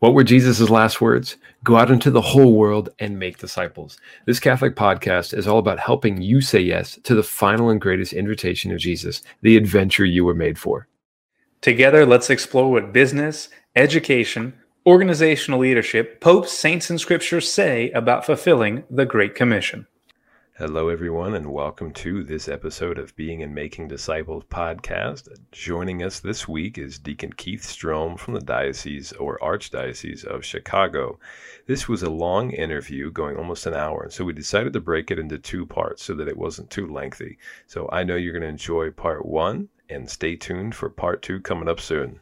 What were Jesus' last words? Go out into the whole world and make disciples. This Catholic podcast is all about helping you say yes to the final and greatest invitation of Jesus, the adventure you were made for. Together, let's explore what business, education, organizational leadership, popes, saints, and scriptures say about fulfilling the Great Commission. Hello, everyone, and welcome to this episode of Being and Making Disciples podcast. Joining us this week is Deacon Keith Strohm from the Diocese or Archdiocese of Chicago. This was a long interview going almost an hour, so we decided to break it into two parts so that it wasn't too lengthy. So I know you're going to enjoy part one, and stay tuned for part two coming up soon.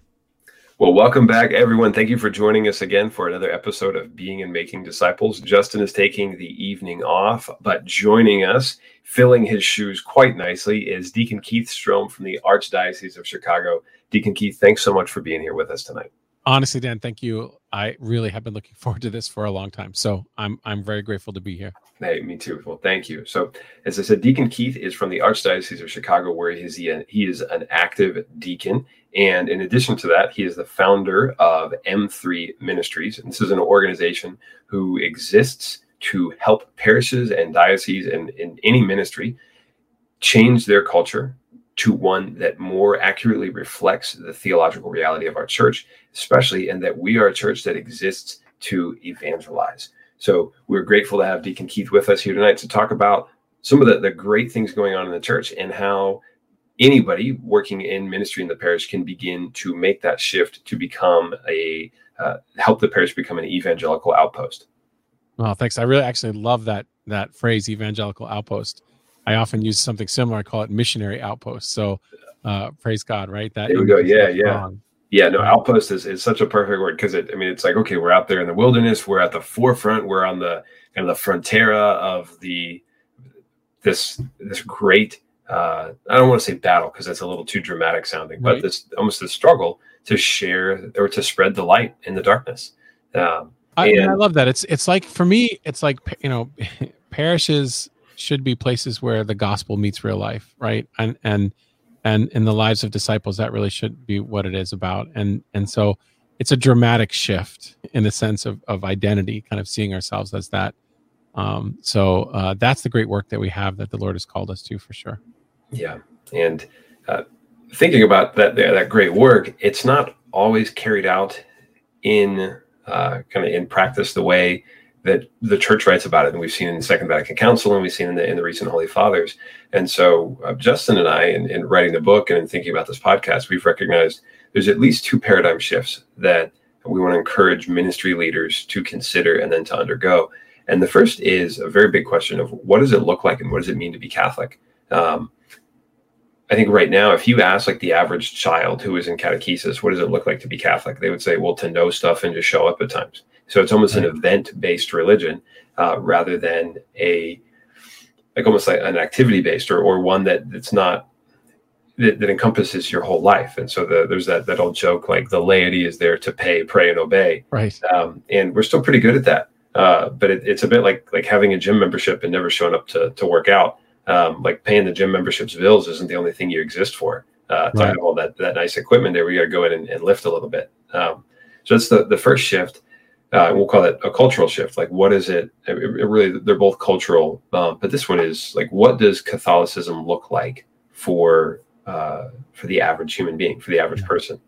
Well, welcome back, everyone. Thank you for joining us again for another episode of Being and Making Disciples. Justin is taking the evening off, but joining us, filling his shoes quite nicely, is Deacon Keith Strohm from the Archdiocese of Chicago. Deacon Keith, thanks so much for being here with us tonight. Honestly, Dan, thank you. I really have been looking forward to this for a long time, so I'm I'm very grateful to be here. Hey, me too. Well, thank you. So, as I said, Deacon Keith is from the Archdiocese of Chicago, where he is, he is an active deacon. And in addition to that, he is the founder of M3 Ministries. And this is an organization who exists to help parishes and dioceses and in any ministry change their culture to one that more accurately reflects the theological reality of our church, especially in that we are a church that exists to evangelize. So we're grateful to have Deacon Keith with us here tonight to talk about some of the, the great things going on in the church and how anybody working in ministry in the parish can begin to make that shift to become a uh, help the parish become an evangelical outpost. Well, thanks. I really actually love that that phrase, evangelical outpost. I often use something similar. I call it missionary outpost. So, uh, praise God, right? That there we go. Yeah, yeah. Yeah, no, outpost is, is such a perfect word because it. I mean, it's like okay, we're out there in the wilderness. We're at the forefront. We're on the kind of the frontera of the this this great. Uh, I don't want to say battle because that's a little too dramatic sounding, right. but this almost the struggle to share or to spread the light in the darkness. Um, I, and, I love that. It's it's like for me, it's like you know, parishes should be places where the gospel meets real life, right? And and and in the lives of disciples that really should be what it is about. And and so it's a dramatic shift in the sense of, of identity kind of seeing ourselves as that. Um, so uh, that's the great work that we have that the lord has called us to for sure. Yeah. And uh, thinking about that that great work it's not always carried out in uh, kind of in practice the way that the church writes about it, and we've seen in the Second Vatican Council, and we've seen in the in the recent Holy Fathers. And so, uh, Justin and I, in, in, writing the book and in thinking about this podcast, we've recognized there's at least two paradigm shifts that we want to encourage ministry leaders to consider and then to undergo. And the first is a very big question of what does it look like and what does it mean to be Catholic? Um, I think right now, if you ask like the average child who is in catechesis, what does it look like to be Catholic? They would say, well, to know stuff and just show up at times. So it's almost right. an event based religion uh, rather than a like almost like an activity based or, or one that that's not that, that encompasses your whole life. And so the, there's that that old joke like the laity is there to pay, pray, and obey. Right. Um, and we're still pretty good at that. Uh, but it, it's a bit like like having a gym membership and never showing up to to work out. Um, like paying the gym membership's bills isn't the only thing you exist for. Uh, to right. have all that that nice equipment there, we got to go in and, and, lift a little bit. Um, so that's the the first shift uh, we'll call it a cultural shift. Like, what is it? it, it really, they're both cultural, um, but this one is like, what does Catholicism look like for uh, for the average human being, for the average person?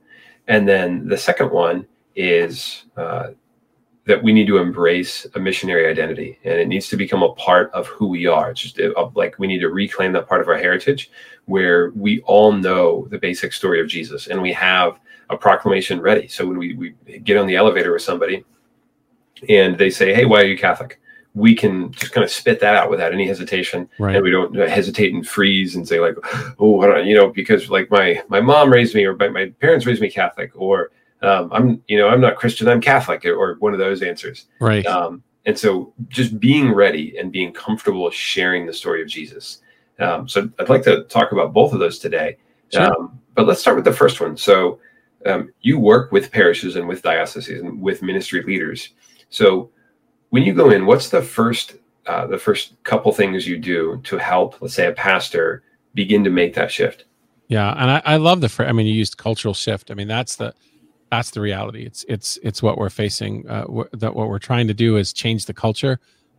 And then the second one is uh, that we need to embrace a missionary identity, and it needs to become a part of who we are. It's just uh, like we need to reclaim that part of our heritage, where we all know the basic story of Jesus, and we have a proclamation ready. So when we, we get on the elevator with somebody and they say, "Hey, why are you Catholic?" We can just kind of spit that out without any hesitation, right. and we don't hesitate and freeze and say like, "Oh, you know," because like my my mom raised me, or my, my parents raised me Catholic, or um, I'm you know I'm not Christian, I'm Catholic, or one of those answers. Right. Um, and so, just being ready and being comfortable sharing the story of Jesus. Um, so, I'd like to talk about both of those today. Sure. Um, but let's start with the first one. So, um, you work with parishes and with dioceses and with ministry leaders. So when you go in, what's the first uh, the first couple things you do to help, let's say, a pastor begin to make that shift? Yeah, and I, I love the. I mean, you used cultural shift. I mean, that's the that's the reality. It's it's it's what we're facing. Uh, wh- that what we're trying to do is change the culture.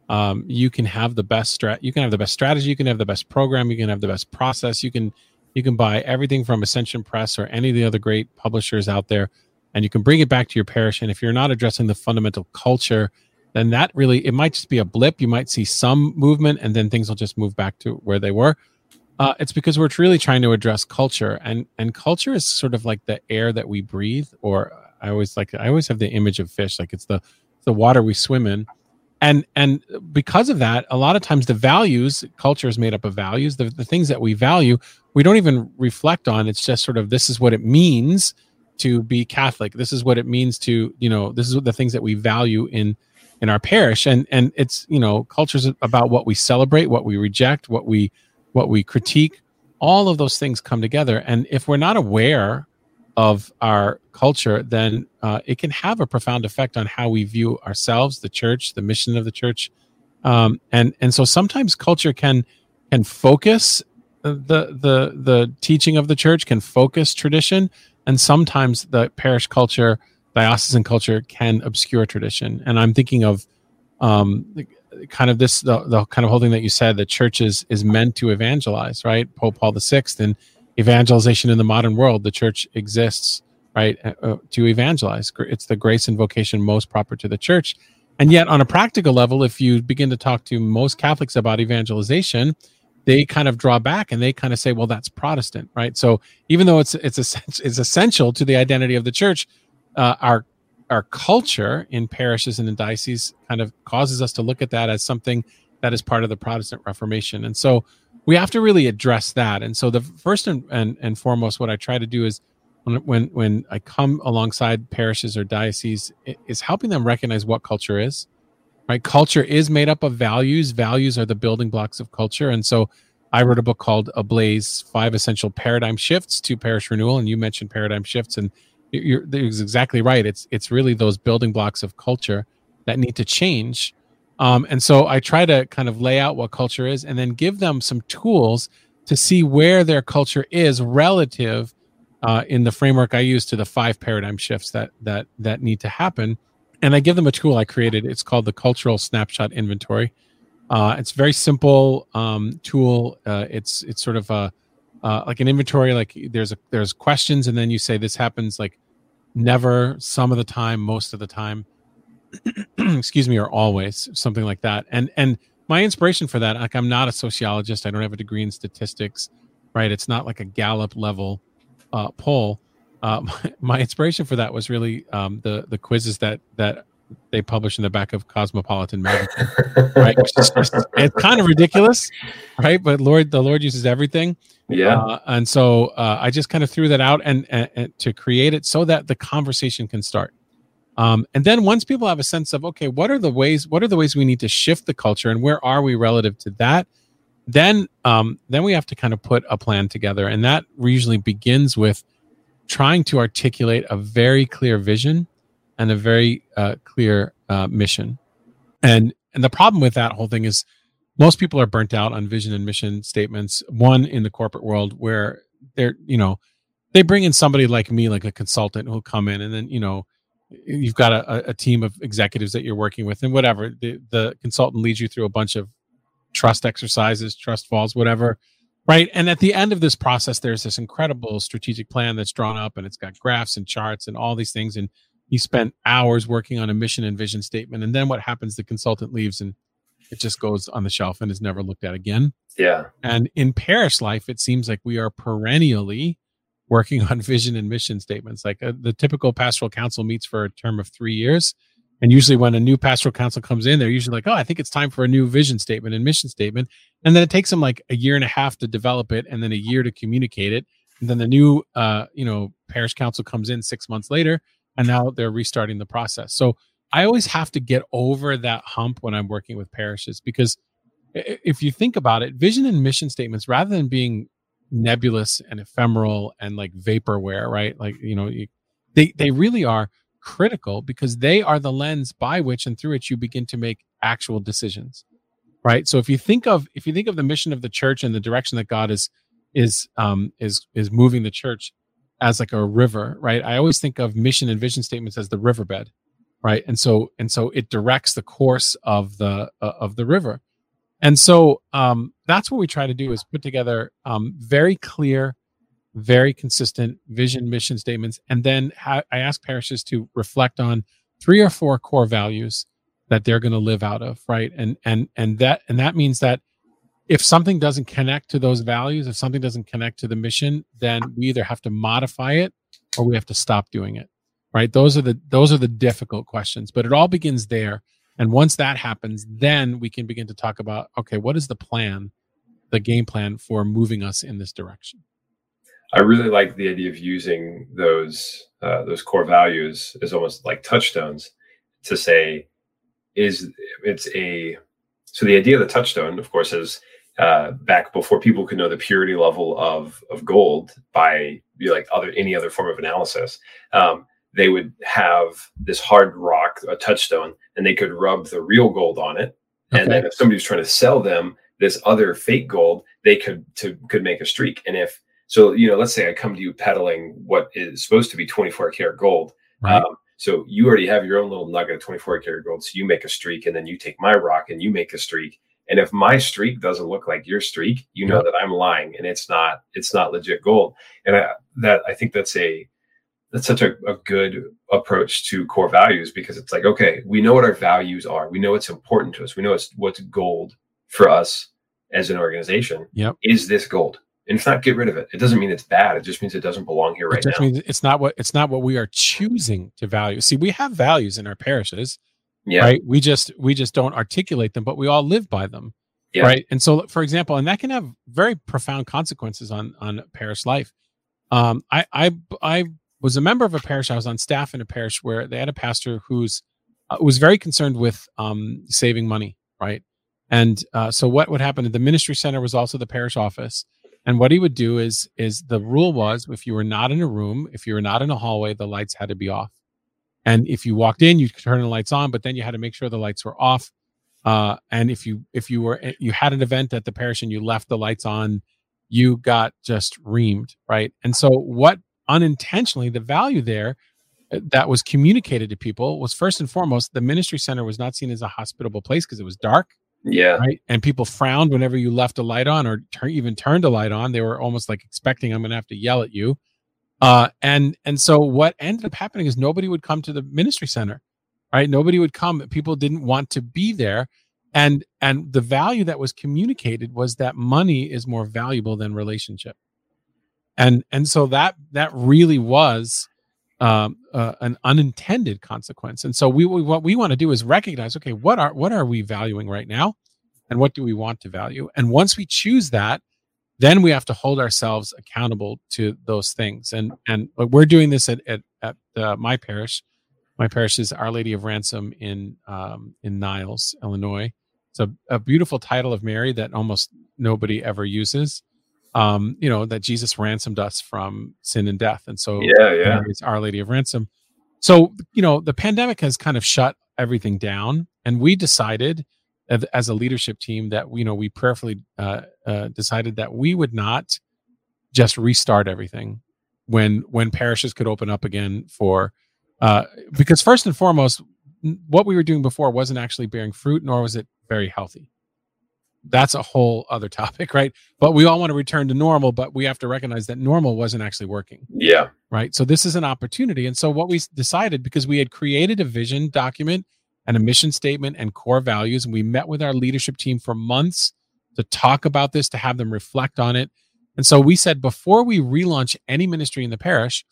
Um, you can have the best strat. You can have the best strategy. You can have the best program. You can have the best process. You can you can buy everything from Ascension Press or any of the other great publishers out there, and you can bring it back to your parish. And if you're not addressing the fundamental culture, then that really it might just be a blip. You might see some movement, and then things will just move back to where they were. Uh, it's because we're really trying to address culture, and and culture is sort of like the air that we breathe. Or I always like I always have the image of fish, like it's the the water we swim in, and and because of that, a lot of times the values culture is made up of values. The the things that we value, we don't even reflect on. It's just sort of this is what it means to be Catholic. This is what it means to you know this is the things that we value in in our parish, and and it's you know culture's about what we celebrate, what we reject, what we what we critique, all of those things come together. And if we're not aware of our culture, then uh, it can have a profound effect on how we view ourselves, the church, the mission of the church. Um, and and so sometimes culture can can focus the the the teaching of the church, can focus tradition, and sometimes the parish culture, diocesan culture, can obscure tradition. And I'm thinking of um, kind of this the, the kind of whole thing that you said the church is is meant to evangelize right? Pope paul vi and evangelization in the modern world the church exists right uh, uh, to evangelize. It's the grace and vocation most proper to the church. And yet on a practical level if you begin to talk to most catholics about evangelization they kind of draw back and they kind of say well that's protestant right so even though it's it's it's essential to the identity of the church uh, our our culture in parishes and in dioceses kind of causes us to look at that as something that is part of the Protestant Reformation. And so we have to really address that. And so the first and, and, and foremost, what I try to do is when, when, when I come alongside parishes or dioceses is helping them recognize what culture is, right? Culture is made up of values. Values are the building blocks of culture. And so I wrote a book called Ablaze, Five Essential Paradigm Shifts to Parish Renewal. And you mentioned paradigm shifts and you're, you're exactly right. It's it's really those building blocks of culture that need to change. Um, and so I try to kind of lay out what culture is, and then give them some tools to see where their culture is relative uh, in the framework I use to the five paradigm shifts that that that need to happen. And I give them a tool I created. It's called the Cultural Snapshot Inventory. Uh, it's very simple um, tool. Uh, it's it's sort of a uh, like an inventory. Like there's a there's questions, and then you say this happens like never, some of the time, most of the time, excuse me, or always, something like that. And and my inspiration for that, like I'm not a sociologist, I don't have a degree in statistics, right? It's not like a Gallup level uh, poll. Uh, my, my, inspiration for that was really um, the the quizzes that that they publish in the back of Cosmopolitan magazine, right? It's, it's, kind of ridiculous, right? But Lord, the Lord uses everything. Yeah. Uh, and so uh, I just kind of threw that out and, and, and, to create it so that the conversation can start. Um, and then once people have a sense of okay, what are the ways? What are the ways we need to shift the culture, and where are we relative to that? Then, um, then we have to kind of put a plan together, and that usually begins with trying to articulate a very clear vision and a very uh, clear uh, mission. And and the problem with that whole thing is most people are burnt out on vision and mission statements. One in the corporate world where they're you know they bring in somebody like me, like a consultant, who'll come in and then you know you've got a, a team of executives that you're working with and whatever the, the consultant leads you through a bunch of trust exercises trust falls whatever right? And at the end of this process there's this incredible strategic plan that's drawn up and it's got graphs and charts and all these things and he spent hours working on a mission and vision statement and then what happens the consultant leaves and it just goes on the shelf and is never looked at again. Yeah. And in parish life it seems like we are perennially working on vision and mission statements. Like uh, the typical pastoral council meets for a term of three years and usually when a new pastoral council comes in they're usually like oh i think it's time for a new vision statement and mission statement and then it takes them like a year and a half to develop it and then a year to communicate it and then the new uh, you know parish council comes in six months later and now they're restarting the process. So I always have to get over that hump when I'm working with parishes because if you think about it, vision and mission statements, rather than being nebulous and ephemeral and like vaporware, right? Like, you know, you, they, they really are critical because they are the lens by which and through which you begin to make actual decisions. Right. So if you think of if you think of the mission of the church and the direction that God is is um is is moving the church, as like a river, right? I always think of mission and vision statements as the riverbed, right? And so and so it directs the course of the uh, of the river. And so um, that's what we try to do is put together um, very clear, very consistent vision mission statements, and then ha- I ask parishes to reflect on three or four core values that they're going to live out of, right? And and and that and that means that if something doesn't connect to those values, if something doesn't connect to the mission, then we either have to modify it or we have to stop doing it. Right? Those are the those are the difficult questions, but it all begins there. And once that happens, then we can begin to talk about okay, what is the plan, the game plan for moving us in this direction? I really like the idea of using those uh, those core values as almost like touchstones to say is it's a so the idea of the touchstone, of course, is uh, back before people could know the purity level of of gold by like other any other form of analysis. Um, they would have this hard rock, a touchstone, and they could rub the real gold on it. Okay. And then if somebody was trying to sell them this other fake gold, they could to could make a streak. And if so, you know, let's say I come to you peddling what is supposed to be 24 karat gold. Right. Um, so you already have your own little nugget of 24 karat gold. So you make a streak, and then you take my rock and you make a streak. And if my streak doesn't look like your streak, you know that I'm lying and it's not it's not legit gold. And I, that I think that's a that's such a, a good approach to core values because it's like okay, we know what our values are. We know what's important to us. We know it's what's gold for us as an organization. Yep. Is this gold? And if not, get rid of it. It doesn't mean it's bad. It just means it doesn't belong here right it just now. Means it's not what it's not what we are choosing to value. See, we have values in our parishes yeah. Right. We just we just don't articulate them, but we all live by them. Yeah. Right. And so for example, and that can have very profound consequences on on parish life. Um, I I I was a member of a parish. I was on staff in a parish where they had a pastor who's uh, was very concerned with um, saving money, right? And uh, so what would happen? The ministry center was also the parish office, and what he would do is is the rule was if you were not in a room, if you were not in a hallway, the lights had to be off. And if you walked in, you could turn the lights on, but then you had to make sure the lights were off. Uh, and if you if you were eh, you had an event at the parish and you left the lights on, you got just reamed, right? And so what unintentionally the value there eh, that was communicated to people was first and foremost the ministry center was not seen as a hospitable place because it was dark yeah. Right? And people frowned whenever you left a light on or even turned a light on. They were almost like expecting i'm going to have to yell at you. Uh, and and so what ended up happening is nobody would come to the ministry center, right? Nobody would come. People didn't want to be there, and and the value that was communicated was that money is more valuable than relationship, and and so that that really was um, uh, an unintended consequence. And so we, we what we want to do is recognize, okay, what are what are we valuing right now, and what do we want to value? And once we choose that, then we have to hold ourselves accountable to those things. And and we're doing this at at, at uh, my parish. My parish is Our Lady of Ransom in um, in Niles, Illinois. It's a, a beautiful title of Mary that almost nobody ever uses. Um, you know that Jesus ransomed us from sin and death, and so yeah, yeah, it's Our Lady of Ransom. So you know the pandemic has kind of shut everything down, and we decided as a leadership team that you know we prayerfully uh, uh, decided that we would not just restart everything when when parishes could open up again for uh, because first and foremost what we were doing before wasn't actually bearing fruit nor was it very healthy that's a whole other topic right but we all want to return to normal but we have to recognize that normal wasn't actually working yeah right so this is an opportunity and so what we decided because we had created a vision document and a mission statement and core values. And we met with our leadership team for months to talk about this, to have them reflect on it. And so we said before we relaunch any ministry in the parish,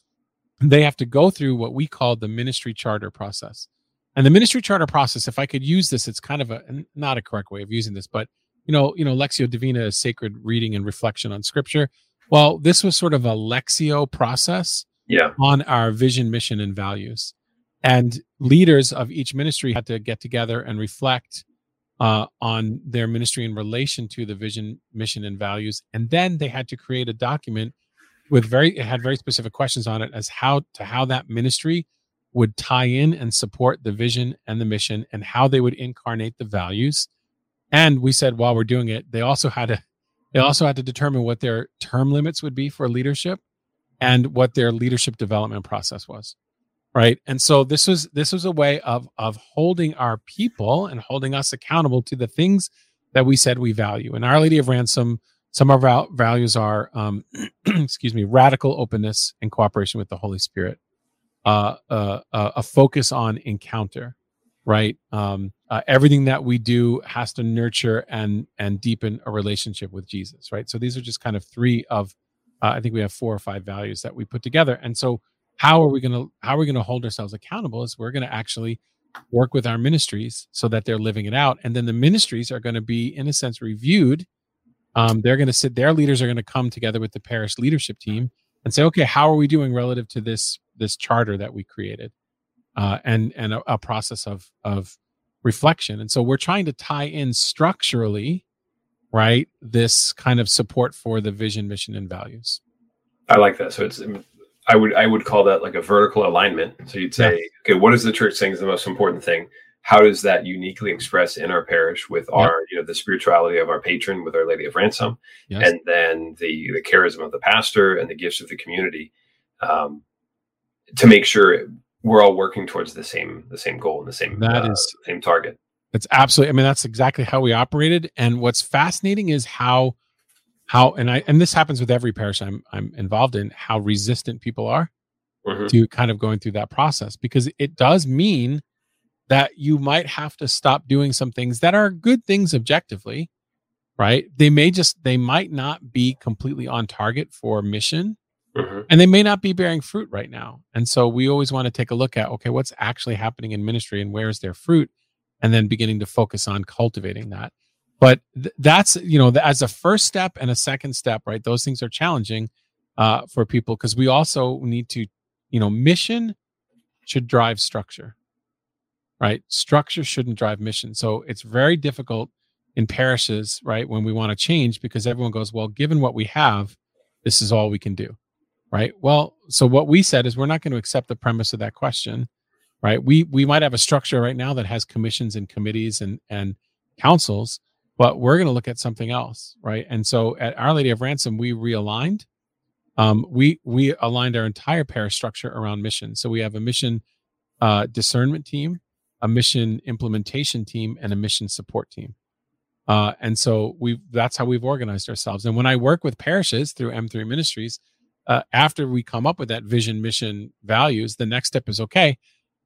they have to go through what we call the ministry charter process. And the ministry charter process, if I could use this, it's kind of a not a correct way of using this, but you know, you know, Lectio Divina is sacred reading and reflection on scripture. Well, this was sort of a Lexio process yeah. on our vision, mission, and values and leaders of each ministry had to get together and reflect uh, on their ministry in relation to the vision, mission, and values, and then they had to create a document with very it had very specific questions on it as how to how that ministry would tie in and support the vision and the mission and how they would incarnate the values and we said while we're doing it they also had to they also had to determine what their term limits would be for leadership and what their leadership development process was right? And so this was this was a way of of holding our people and holding us accountable to the things that we said we value. And our lady of ransom some of our values are um, excuse me radical openness and cooperation with the holy spirit uh, uh, uh, a focus on encounter right? Um, uh, everything that we do has to nurture and and deepen a relationship with jesus right? So these are just kind of three of uh, i think we have four or five values that we put together. And so how are we going to how are we going to hold ourselves accountable is we're going to actually work with our ministries so that they're living it out. And then the ministries are going to be in a sense reviewed. Um, they're going to sit their leaders are going to come together with the parish leadership team and say okay how are we doing relative to this this charter that we created uh, and and a, a process of of reflection and so we're trying to tie in structurally right this kind of support for the vision mission and values i like that so it's I would I would call that like a vertical alignment. So you'd say, yeah. okay, what is the church saying is the most important thing? How does that uniquely express in our parish with our, you know, the spirituality of our patron, with Our Lady of Ransom, yes. and then the the charism of the pastor and the gifts of the community, um, to make sure we're all working towards the same the same goal and the same that uh, is, same target. It's absolutely. I mean, that's exactly how we operated. And what's fascinating is how how and I and this happens with every parish I'm I'm involved in how resistant people are mm-hmm. to kind of going through that process because it does mean that you might have to stop doing some things that are good things objectively right they may just they might not be completely on target for mission mm-hmm. and they may not be bearing fruit right now. And so we always want to take a look at okay what's actually happening in ministry and where's their fruit? And then beginning to focus on cultivating that. But th- that's you know as a first step and a second step right those things are challenging uh, for people because we also need to you know mission should drive structure right? Structure shouldn't drive mission. So it's very difficult in parishes right when we want to change because everyone goes well given what we have this is all we can do right well so what we said is we're not going to accept the premise of that question right we we might have a structure right now that has commissions and committees and and councils but we're going to look at something else, right? And so at Our Lady of Ransom, we realigned. Um, we we aligned our entire parish structure around mission. So we have a mission uh, discernment team, a mission implementation team, and a mission support team. Uh, and so we that's how we've organized ourselves. And when I work with parishes through M3 Ministries, uh, after we come up with that vision, mission, values, the next step is okay.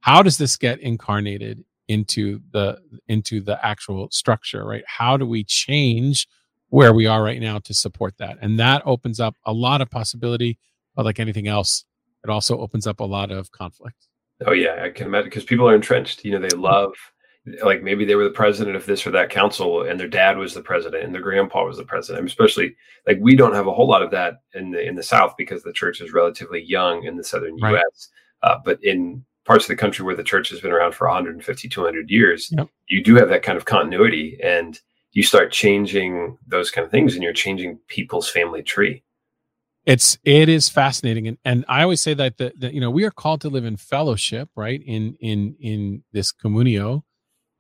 How does this get incarnated into the into the actual structure right how do we change where we are right now to support that and that opens up a lot of possibility but like anything else it also opens up a lot of conflict oh yeah i can imagine because people are entrenched you know they love like maybe they were the president of this or that council and their dad was the president and their grandpa was the president especially like we don't have a whole lot of that in the in the south because the church is relatively young in the southern right. us uh, but in parts of the country where the church has been around for 150 200 years yep. you do have that kind of continuity and you start changing those kind of things and you're changing people's family tree it's it is fascinating and and i always say that that, that you know we are called to live in fellowship right in in in this communio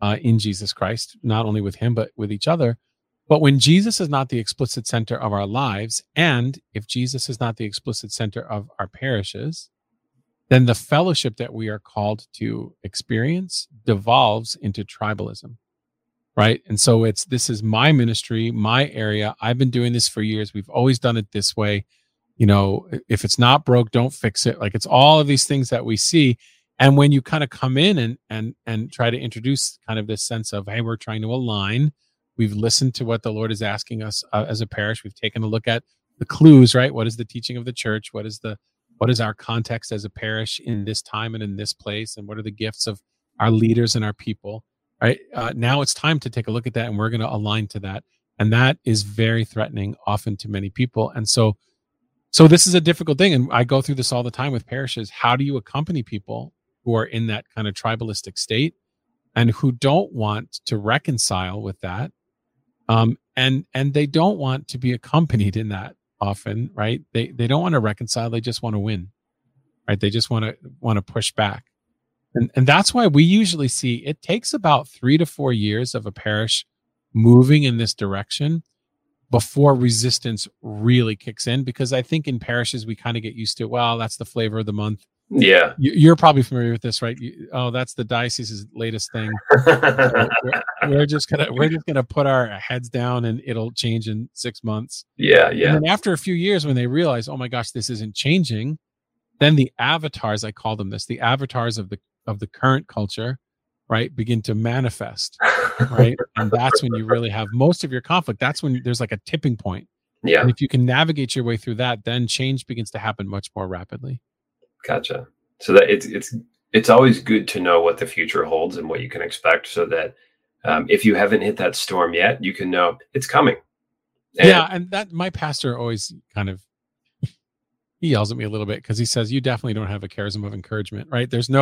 uh, in jesus christ not only with him but with each other. But when jesus is not the explicit center of our lives and if jesus is not the explicit center of our parishes then the fellowship that we are called to experience devolves into tribalism right? And so it's this is my ministry my area. I've been doing this for years. We've always done it this way. You know if it's not broke don't fix it. Like it's all of these things that we see and when you kind of come in and and and try to introduce kind of this sense of hey we're trying to align. We've listened to what the lord is asking us uh, as a parish. We've taken a look at the clues right? What is the teaching of the church? What is the what is our context as a parish in this time and in this place? And what are the gifts of our leaders and our people? Right? Uh, now it's time to take a look at that and we're going to align to that. And that is very threatening often to many people. And so so this is a difficult thing. And i go through this all the time with parishes. How do you accompany people who are in that kind of tribalistic state and who don't want to reconcile with that um, and and they don't want to be accompanied in that often, right? They they don't want to reconcile, they just want to win. Right? They just want to want to push back. And and that's why we usually see it takes about 3 to 4 years of a parish moving in this direction before resistance really kicks in because I think in parishes we kind of get used to well that's the flavor of the month. Yeah, you, are probably familiar with this, right? You, oh, that's the diocese's latest thing. we're, we're, just gonna we're just gonna put our heads down and it'll change in six months. Yeah, yeah. And after a few years, when they realize, oh my gosh, this isn't changing, then the avatars, I call them this, the avatars of the of the current culture, right, begin to manifest, right, and that's when you really have most of your conflict. That's when there's like a tipping point. Yeah. And if you can navigate your way through that, then change begins to happen much more rapidly. Gotcha. So that it's it's it's always good to know what the future holds and what you can expect, so that um, if you haven't hit that storm yet, you can know it's coming. And yeah, and that my pastor always kind of he yells at me a little bit because he says you definitely don't have a charism of encouragement right there's no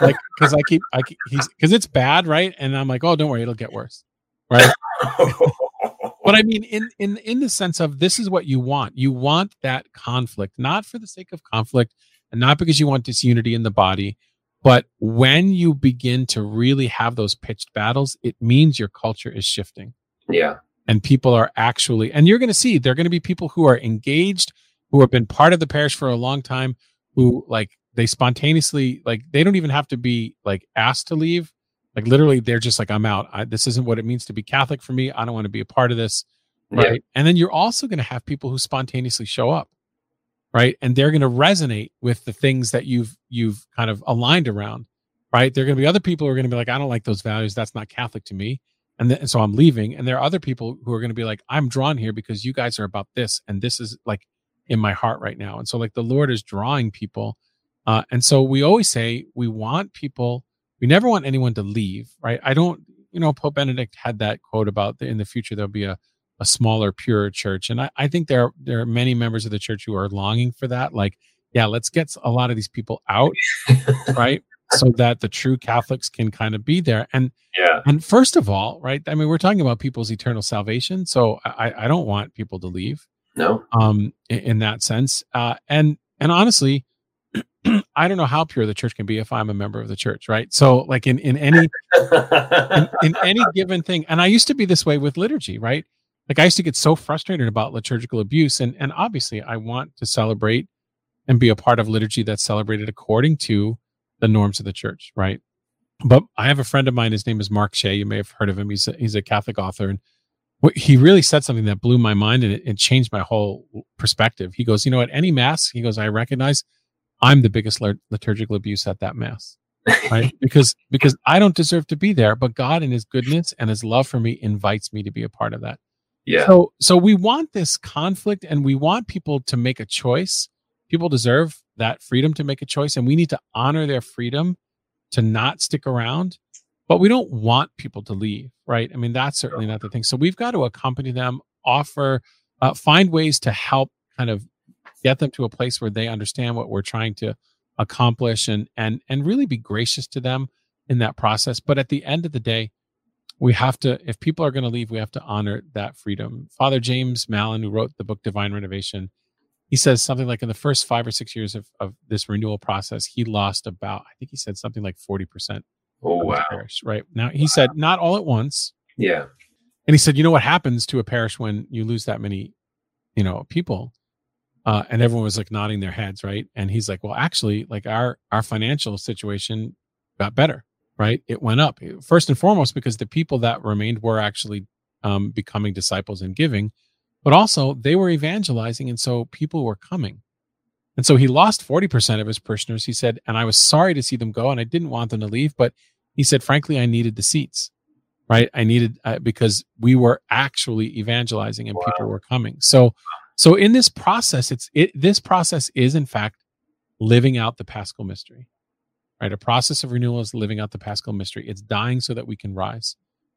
like because i keep i keep, he's because it's bad right and i'm like oh don't worry it'll get worse right but i mean in in in the sense of this is what you want you want that conflict not for the sake of conflict and not because you want disunity in the body but when you begin to really have those pitched battles it means your culture is shifting. Yeah. And people are actually and you're going to see there are going to be people who are engaged who have been part of the parish for a long time who like they spontaneously like they don't even have to be like asked to leave. Like literally they're just like i'm out. I, this isn't what it means to be catholic for me. I don't want to be a part of this. Right? Yeah. and then you're also going to have people who spontaneously show up right and they're going to resonate with the things that you've you've kind of aligned around right there are going to be other people who are going to be like i don't like those values that's not catholic to me and, then, and so i'm leaving and there are other people who are going to be like i'm drawn here because you guys are about this and this is like in my heart right now. And so, like, the Lord is drawing people. Uh, and so, we always say we want people, we never want anyone to leave, right? I don't, you know, Pope Benedict had that quote about the, in the future there'll be a, a smaller, pure church. And I, I think there, are, there are many members of the church who are longing for that. Like, yeah, let's get a lot of these people out, right? So that the true Catholics can kind of be there. And yeah, and first of all, right? I mean, we're talking about people's eternal salvation. So I, I don't want people to leave. No. Um, in, in that sense. Uh, and and honestly, I don't know how pure the church can be if I'm a member of the church, right? So, like in in any in, in, any given thing, and I used to be this way with liturgy, right? Like I used to get so frustrated about liturgical abuse, and and obviously I want to celebrate and be a part of liturgy that's celebrated according to the norms of the church, right? But I have a friend of mine. His name is Mark Shea. You may have heard of him. He's a, he's a Catholic author, and he really said something that blew my mind and it, it, changed my whole perspective. He goes, you know, at any mass, he goes, I recognize I'm the biggest liturgical abuse at that mass, right? because because I don't deserve to be there, but God in His goodness and His love for me invites me to be a part of that. Yeah. So so we want this conflict, and we want people to make a choice. People deserve that freedom to make a choice, and we need to honor their freedom to not stick around but we don't want people to leave, right? I mean, that's certainly not the thing. So we've got to accompany them, offer, uh, find ways to help kind of get them to a place where they understand what we're trying to accomplish and and and really be gracious to them in that process. But at the end of the day, we have to, if people are going to leave, we have to honor that freedom. Father James Mallon, who wrote the book Divine Renovation, he says something like in the first five or six years of, of this renewal process, he lost about, I think he said something like 40% Oh wow! Parish, right now, he wow. said not all at once. Yeah, and he said, you know what happens to a parish when you lose that many, you know, people, uh, and everyone was like nodding their heads, right? And he's like, well, actually, like our our financial situation got better, right? It went up first and foremost because the people that remained were actually um, becoming disciples and giving, but also they were evangelizing, and so people were coming. And so he lost 40% of his parishioners. He said, and I was sorry to see them go and I didn't want them to leave, but he said, frankly, I needed the seats, right? I needed uh, because we were actually evangelizing and wow. people were coming. So, so in this process, it's it. This process is in fact living out the Paschal mystery, right? A process of renewal is living out the Paschal mystery. It's dying so that we can rise,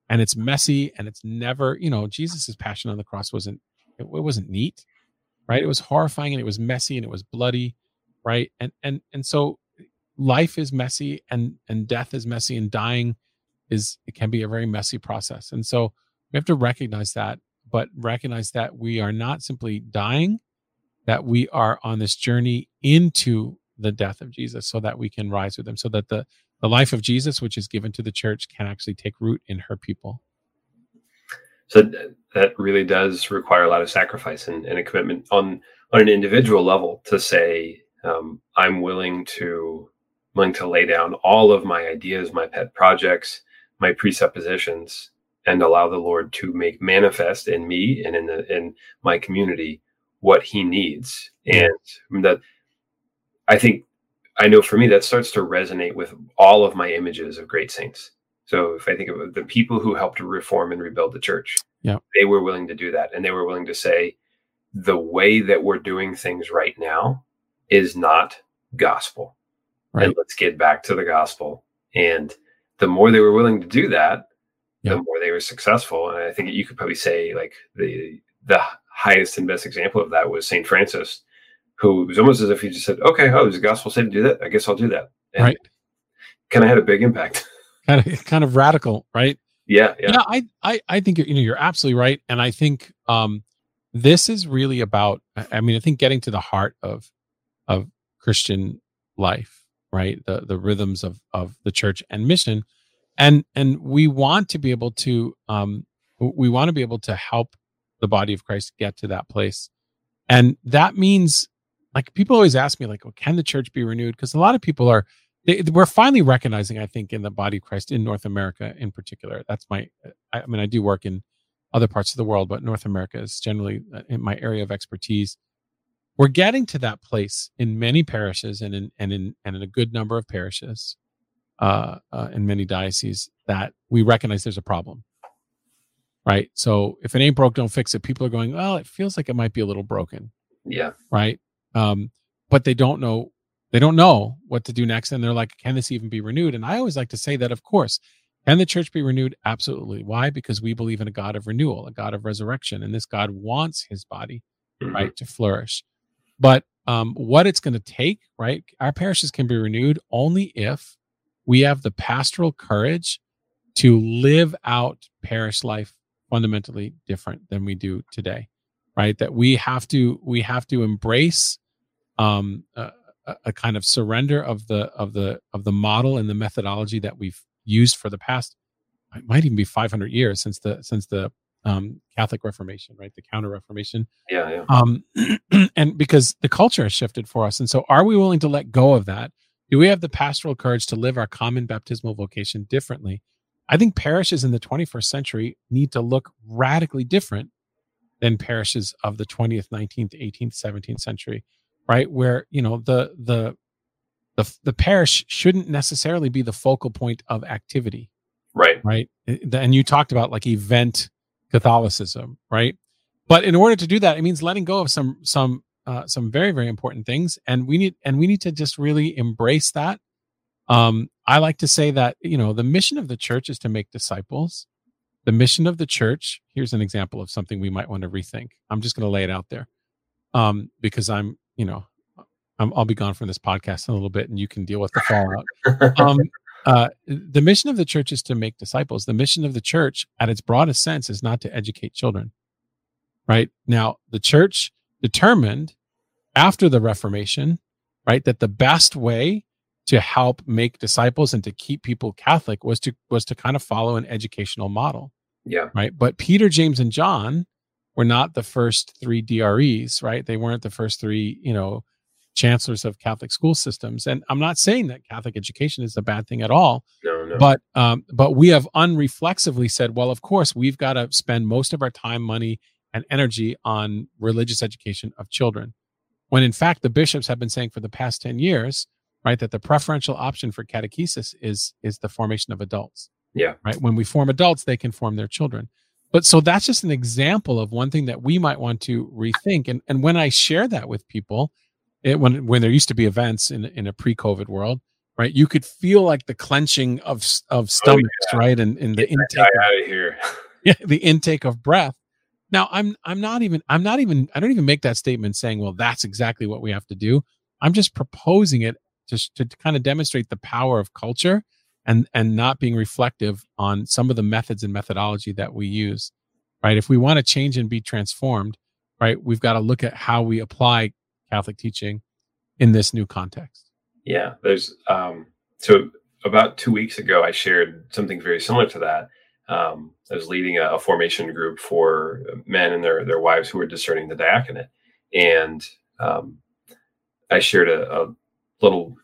and it's messy and it's never, you know, Jesus's passion on the cross wasn't it, it wasn't neat, right? It was horrifying and it was messy and it was bloody, right? And and and so life is messy and and death is messy and dying is it can be a very messy process and so we have to recognize that but recognize that we are not simply dying that we are on this journey into the death of jesus so that we can rise with him so that the the life of jesus which is given to the church can actually take root in her people So that really does require a lot of sacrifice and, and a commitment on on an individual level to say um, I'm willing to willing to lay down all of my ideas, my pet projects, my presuppositions, and allow the Lord to make manifest in me and in the in my community what He needs. And that I think I know for me that starts to resonate with all of my images of great saints. So if I think of the people who helped reform and rebuild the church, yeah, they were willing to do that, and they were willing to say, the way that we're doing things right now is not gospel. Right. And let's get back to the gospel. And the more they were willing to do that, yeah. the more they were successful. And I think you could probably say like the the highest and best example of that was Saint Francis, who was almost as if he just said, "Okay, oh, the gospel said to do that? I guess I'll do that." And right. Kind of had a big impact. Kind of, kind of radical, right? Yeah, yeah. yeah I, I, I think you know you're absolutely right, and I think um, this is really about. I mean, I think getting to the heart of of Christian life, right? The the rhythms of of the church and mission, and and we want to be able to um, we want to be able to help the body of Christ get to that place, and that means like people always ask me like, well, can the church be renewed? Because a lot of people are they, we're finally recognizing, I think, in the body of Christ in North America in particular. That's my, I, I mean, I do work in other parts of the world, but North America is generally uh, in my area of expertise. We're getting to that place in many parishes and in and in and in a good number of parishes, uh, uh, in many dioceses that we recognize there's a problem. Right. So if it ain't broke, don't fix it. People are going, well, it feels like it might be a little broken. Yeah. Right. Um, but they don't know they don't know what to do next and they're like can this even be renewed? And i always like to say that of course. Can the church be renewed? Absolutely. Why? Because we believe in a god of renewal a god of resurrection and this god wants his body mm-hmm. right to flourish. But um, what it's going to take right our parishes can be renewed only if we have the pastoral courage to live out parish life fundamentally different than we do today right that we have to we have to embrace um, uh, a, kind of surrender of the of the of the model and the methodology that we've used for the past it might even be 500 years since the since the um, Catholic Reformation, right? The Counter Reformation. Yeah, yeah. Um, and because the culture has shifted for us, and so are we willing to let go of that? Do we have the pastoral courage to live our common baptismal vocation differently? I think parishes in the 21st century need to look radically different than parishes of the 20th, 19th, 18th, 17th century right? Where you know the the the the parish shouldn't necessarily be the focal point of activity, right? Right, and you talked about like event Catholicism, right? But in order to do that, it means letting go of some some uh, some very very important things, and we need and we need to just really embrace that. Um, I like to say that you know the mission of the church is to make disciples. The mission of the church. Here's an example of something we might want to rethink. I'm just going to lay it out there, um, because I'm you know, i will be gone from this podcast in a little bit, and you can deal with the fallout. um, uh, the mission of the church is to make disciples. The mission of the church, at its broadest sense, is not to educate children. Right now, the church determined after the Reformation, right, that the best way to help make disciples and to keep people Catholic was to was to kind of follow an educational model. Yeah. Right. But Peter, James, and John were not the first three DREs, right? They weren't the first three, you know, chancellors of Catholic school systems. And I'm not saying that Catholic education is a bad thing at all. No, no. But um, but we have unreflexively said, well, of course, we've got to spend most of our time, money, and energy on religious education of children. When in fact, the bishops have been saying for the past 10 years, right, that the preferential option for catechesis is is the formation of adults. Yeah. Right. When we form adults, they can form their children but so that's just an example of one thing that we might want to rethink and and when i share that with people it, when when there used to be events in in a pre-covid world right you could feel like the clenching of of stomachs oh, yeah. right and, and the intake out of here yeah the intake of breath now i'm i'm not even i'm not even i don't even make that statement saying well that's exactly what we have to do i'm just proposing it just to, to kind of demonstrate the power of culture and and not being reflective on some of the methods and methodology that we use right? If we want to change and be transformed right we've got to look at how we apply catholic teaching in this new context. Yeah there's um so about two weeks ago i shared something very similar to that. Um, I was leading a, a, formation group for men and their their wives who were discerning the diaconate, and um, I shared a, a little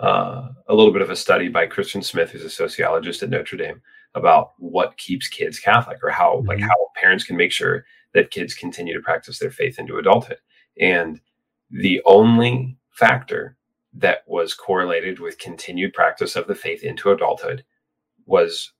uh, a little bit of a study by Christian Smith, who's a sociologist at Notre Dame, about what keeps kids Catholic or how mm-hmm. like how parents can make sure that kids continue to practice their faith into adulthood. And the only factor that was correlated with continued practice of the faith into adulthood was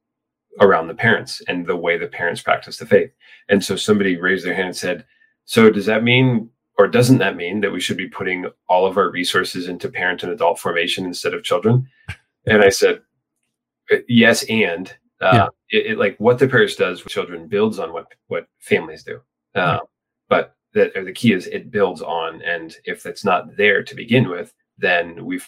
around the parents and the way the parents practice the faith. And so somebody raised their hand and said, So does that mean or doesn't that mean that we should be putting all of our resources into parent and adult formation instead of children? And I said, uh, yes, and uh, yeah. it, it, like what the parish does with children builds on what what families do. Uh, right. But the, the key is it builds on, and if it's not there to begin with, then we've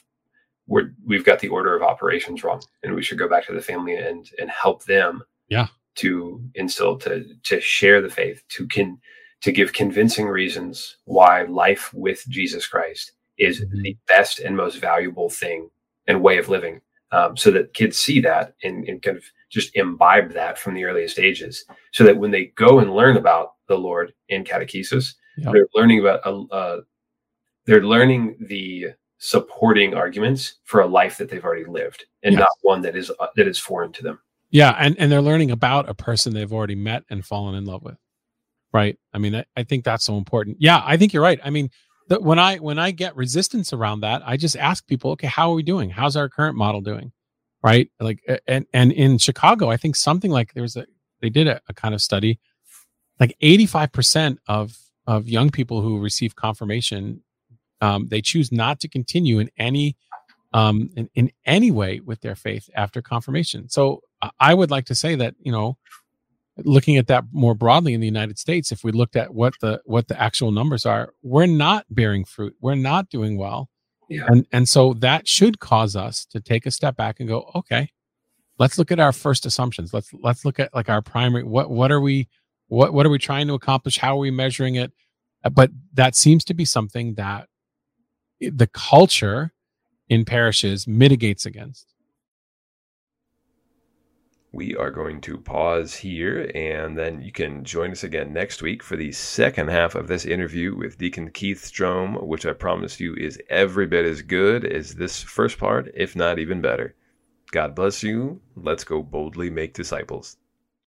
we're we've got the order of operations wrong, and we should go back to the family and and help them. Yeah. To instill to to share the faith to can to give convincing reasons why life with Jesus Christ is mm-hmm. the best and most valuable thing and way of living. Um, so that kids see that and, and, kind of just imbibe that from the earliest ages, so that when they go and learn about the Lord in catechesis, yep. they're learning about uh, uh, they're learning the supporting arguments for a life that they've already lived, and yes. not one that is uh, that is foreign to them. Yeah, and and they're learning about a person they've already met and fallen in love with right? I mean I, I, think that's so important. Yeah i think you're right. I mean the, when i when i get resistance around that i just ask people okay how are we doing? How's our current model doing? Right? Like and and in chicago i think something like there was a they did a, a kind of study like 85% of of young people who receive confirmation um, they choose not to continue in any um, in, in any way with their faith after confirmation. So i would like to say that you know looking at that more broadly in the United States, if we looked at what the what the actual numbers are, we're not bearing fruit. We're not doing well. Yeah. And and so that should cause us to take a step back and go, okay, let's look at our first assumptions. Let's let's look at like our primary what what are we what what are we trying to accomplish? How are we measuring it? Uh, but that seems to be something that the culture in parishes mitigates against we are going to pause here and then you can join us again next week for the second half of this interview with Deacon Keith Strohm, which I promise you is every bit as good as this first part, if not even better. God bless you. Let's go boldly make disciples.